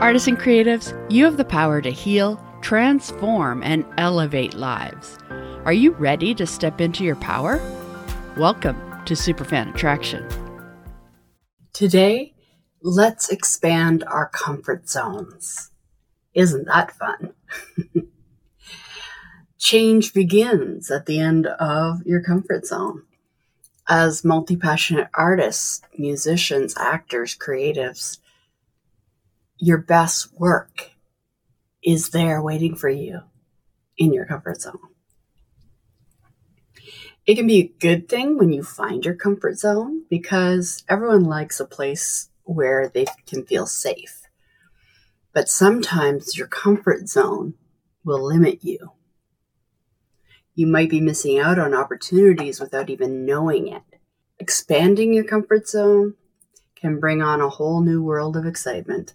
Artists and creatives, you have the power to heal, transform, and elevate lives. Are you ready to step into your power? Welcome to Superfan Attraction. Today, let's expand our comfort zones. Isn't that fun? Change begins at the end of your comfort zone. As multi passionate artists, musicians, actors, creatives, your best work is there waiting for you in your comfort zone. It can be a good thing when you find your comfort zone because everyone likes a place where they can feel safe. But sometimes your comfort zone will limit you. You might be missing out on opportunities without even knowing it. Expanding your comfort zone can bring on a whole new world of excitement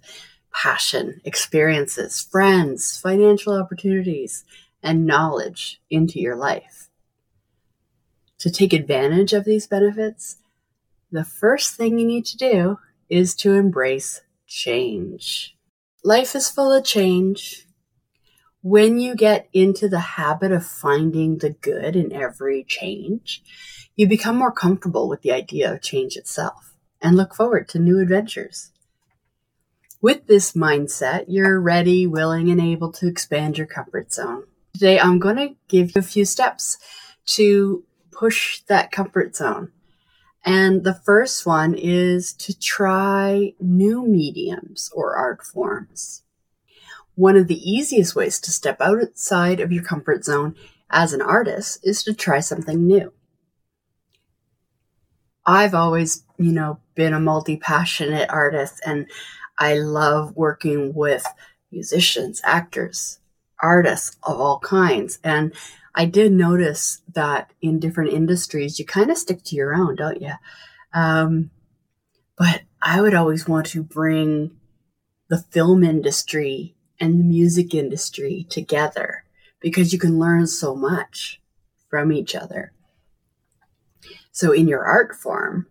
passion, experiences, friends, financial opportunities, and knowledge into your life. To take advantage of these benefits, the first thing you need to do is to embrace change. Life is full of change. When you get into the habit of finding the good in every change, you become more comfortable with the idea of change itself and look forward to new adventures. With this mindset, you're ready, willing, and able to expand your comfort zone. Today, I'm going to give you a few steps to push that comfort zone. And the first one is to try new mediums or art forms. One of the easiest ways to step outside of your comfort zone as an artist is to try something new. I've always, you know, been a multi passionate artist and I love working with musicians, actors, artists of all kinds. And I did notice that in different industries, you kind of stick to your own, don't you? Um, but I would always want to bring the film industry and the music industry together because you can learn so much from each other. So, in your art form,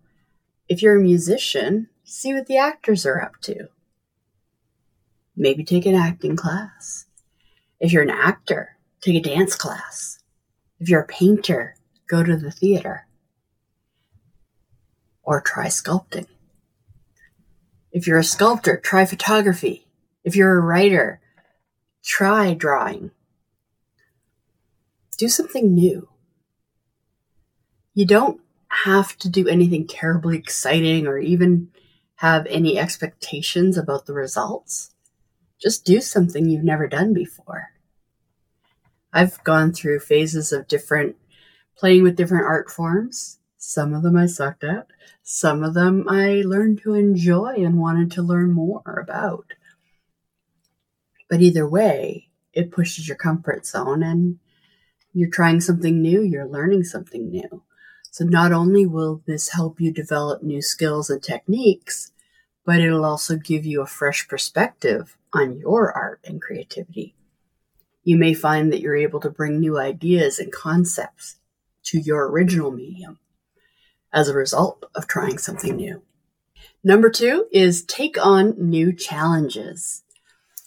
if you're a musician, see what the actors are up to. Maybe take an acting class. If you're an actor, take a dance class. If you're a painter, go to the theater. Or try sculpting. If you're a sculptor, try photography. If you're a writer, try drawing. Do something new. You don't have to do anything terribly exciting or even have any expectations about the results. Just do something you've never done before. I've gone through phases of different playing with different art forms. Some of them I sucked at, some of them I learned to enjoy and wanted to learn more about. But either way, it pushes your comfort zone and you're trying something new, you're learning something new. So not only will this help you develop new skills and techniques, but it'll also give you a fresh perspective on your art and creativity. You may find that you're able to bring new ideas and concepts to your original medium as a result of trying something new. Number two is take on new challenges.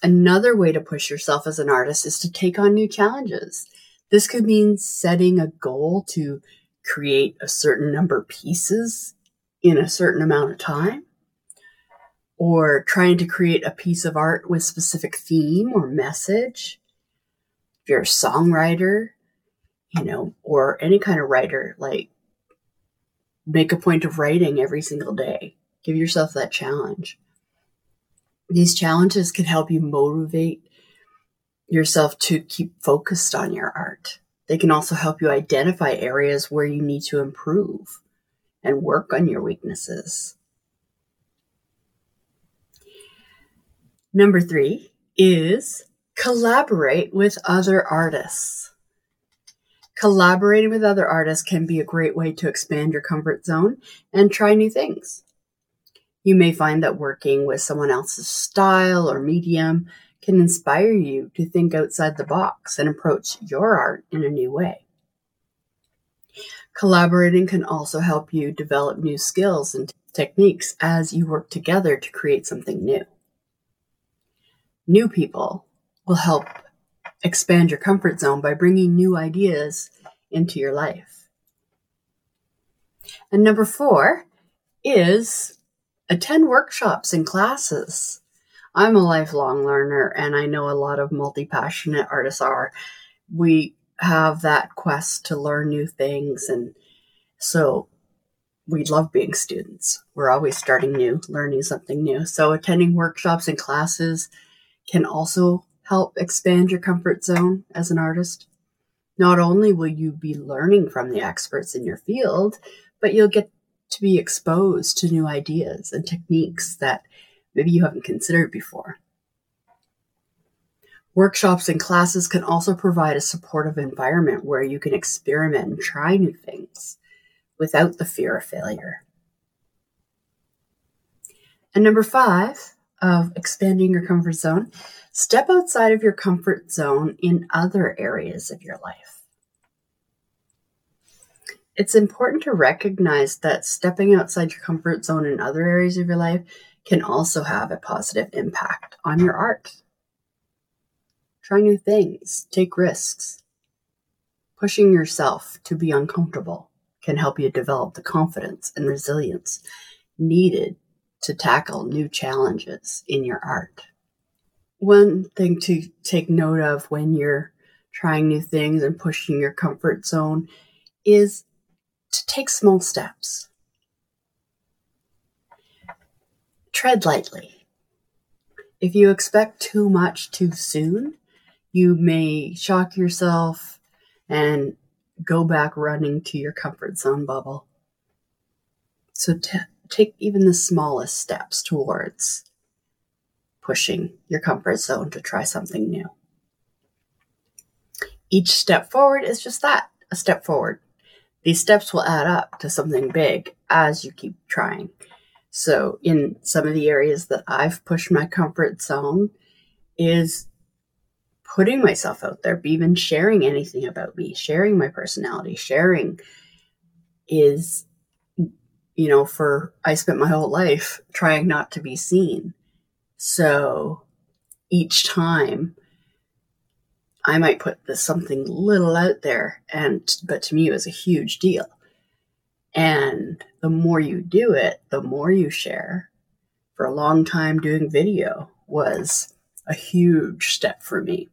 Another way to push yourself as an artist is to take on new challenges. This could mean setting a goal to create a certain number of pieces in a certain amount of time or trying to create a piece of art with specific theme or message. If you're a songwriter, you know, or any kind of writer, like make a point of writing every single day. Give yourself that challenge. These challenges can help you motivate yourself to keep focused on your art. They can also help you identify areas where you need to improve and work on your weaknesses. Number three is collaborate with other artists. Collaborating with other artists can be a great way to expand your comfort zone and try new things. You may find that working with someone else's style or medium can inspire you to think outside the box and approach your art in a new way. Collaborating can also help you develop new skills and techniques as you work together to create something new. New people will help expand your comfort zone by bringing new ideas into your life. And number four is attend workshops and classes. I'm a lifelong learner and I know a lot of multi passionate artists are. We have that quest to learn new things. And so we love being students. We're always starting new, learning something new. So attending workshops and classes can also help expand your comfort zone as an artist. Not only will you be learning from the experts in your field, but you'll get to be exposed to new ideas and techniques that maybe you haven't considered before. Workshops and classes can also provide a supportive environment where you can experiment and try new things without the fear of failure. And number five of expanding your comfort zone, step outside of your comfort zone in other areas of your life. It's important to recognize that stepping outside your comfort zone in other areas of your life can also have a positive impact on your art. Try new things, take risks. Pushing yourself to be uncomfortable can help you develop the confidence and resilience needed to tackle new challenges in your art. One thing to take note of when you're trying new things and pushing your comfort zone is to take small steps. Tread lightly. If you expect too much too soon, you may shock yourself and go back running to your comfort zone bubble. So t- take even the smallest steps towards pushing your comfort zone to try something new. Each step forward is just that a step forward. These steps will add up to something big as you keep trying. So, in some of the areas that I've pushed my comfort zone, is putting myself out there, even sharing anything about me, sharing my personality, sharing is, you know, for I spent my whole life trying not to be seen. So each time I might put this something little out there and but to me it was a huge deal. And the more you do it, the more you share. For a long time doing video was a huge step for me.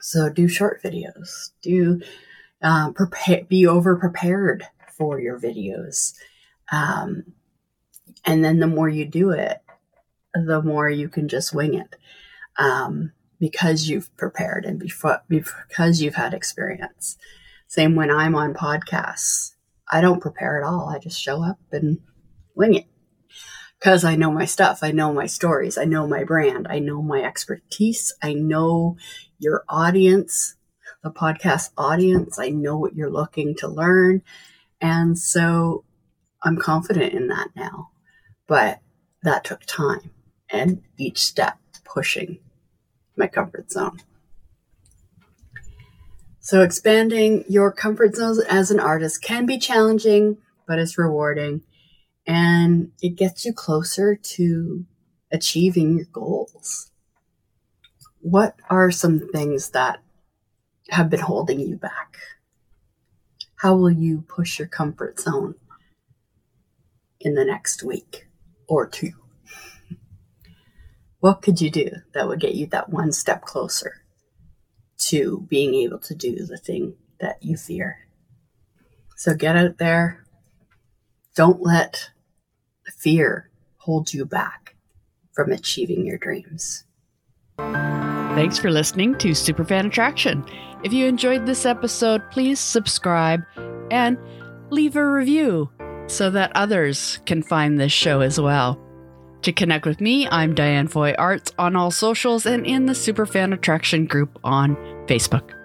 So do short videos. Do um, prepare, be over prepared for your videos. Um, and then the more you do it, the more you can just wing it um, because you've prepared and before, because you've had experience. Same when I'm on podcasts. I don't prepare at all. I just show up and wing it because I know my stuff. I know my stories. I know my brand. I know my expertise. I know your audience, the podcast audience. I know what you're looking to learn. And so I'm confident in that now. But that took time and each step pushing my comfort zone. So, expanding your comfort zones as an artist can be challenging, but it's rewarding and it gets you closer to achieving your goals what are some things that have been holding you back? How will you push your comfort zone in the next week or two? What could you do that would get you that one step closer to being able to do the thing that you fear? So get out there. Don't let fear hold you back from achieving your dreams. Thanks for listening to Superfan Attraction. If you enjoyed this episode, please subscribe and leave a review so that others can find this show as well. To connect with me, I'm Diane Foy Arts on all socials and in the Superfan Attraction group on Facebook.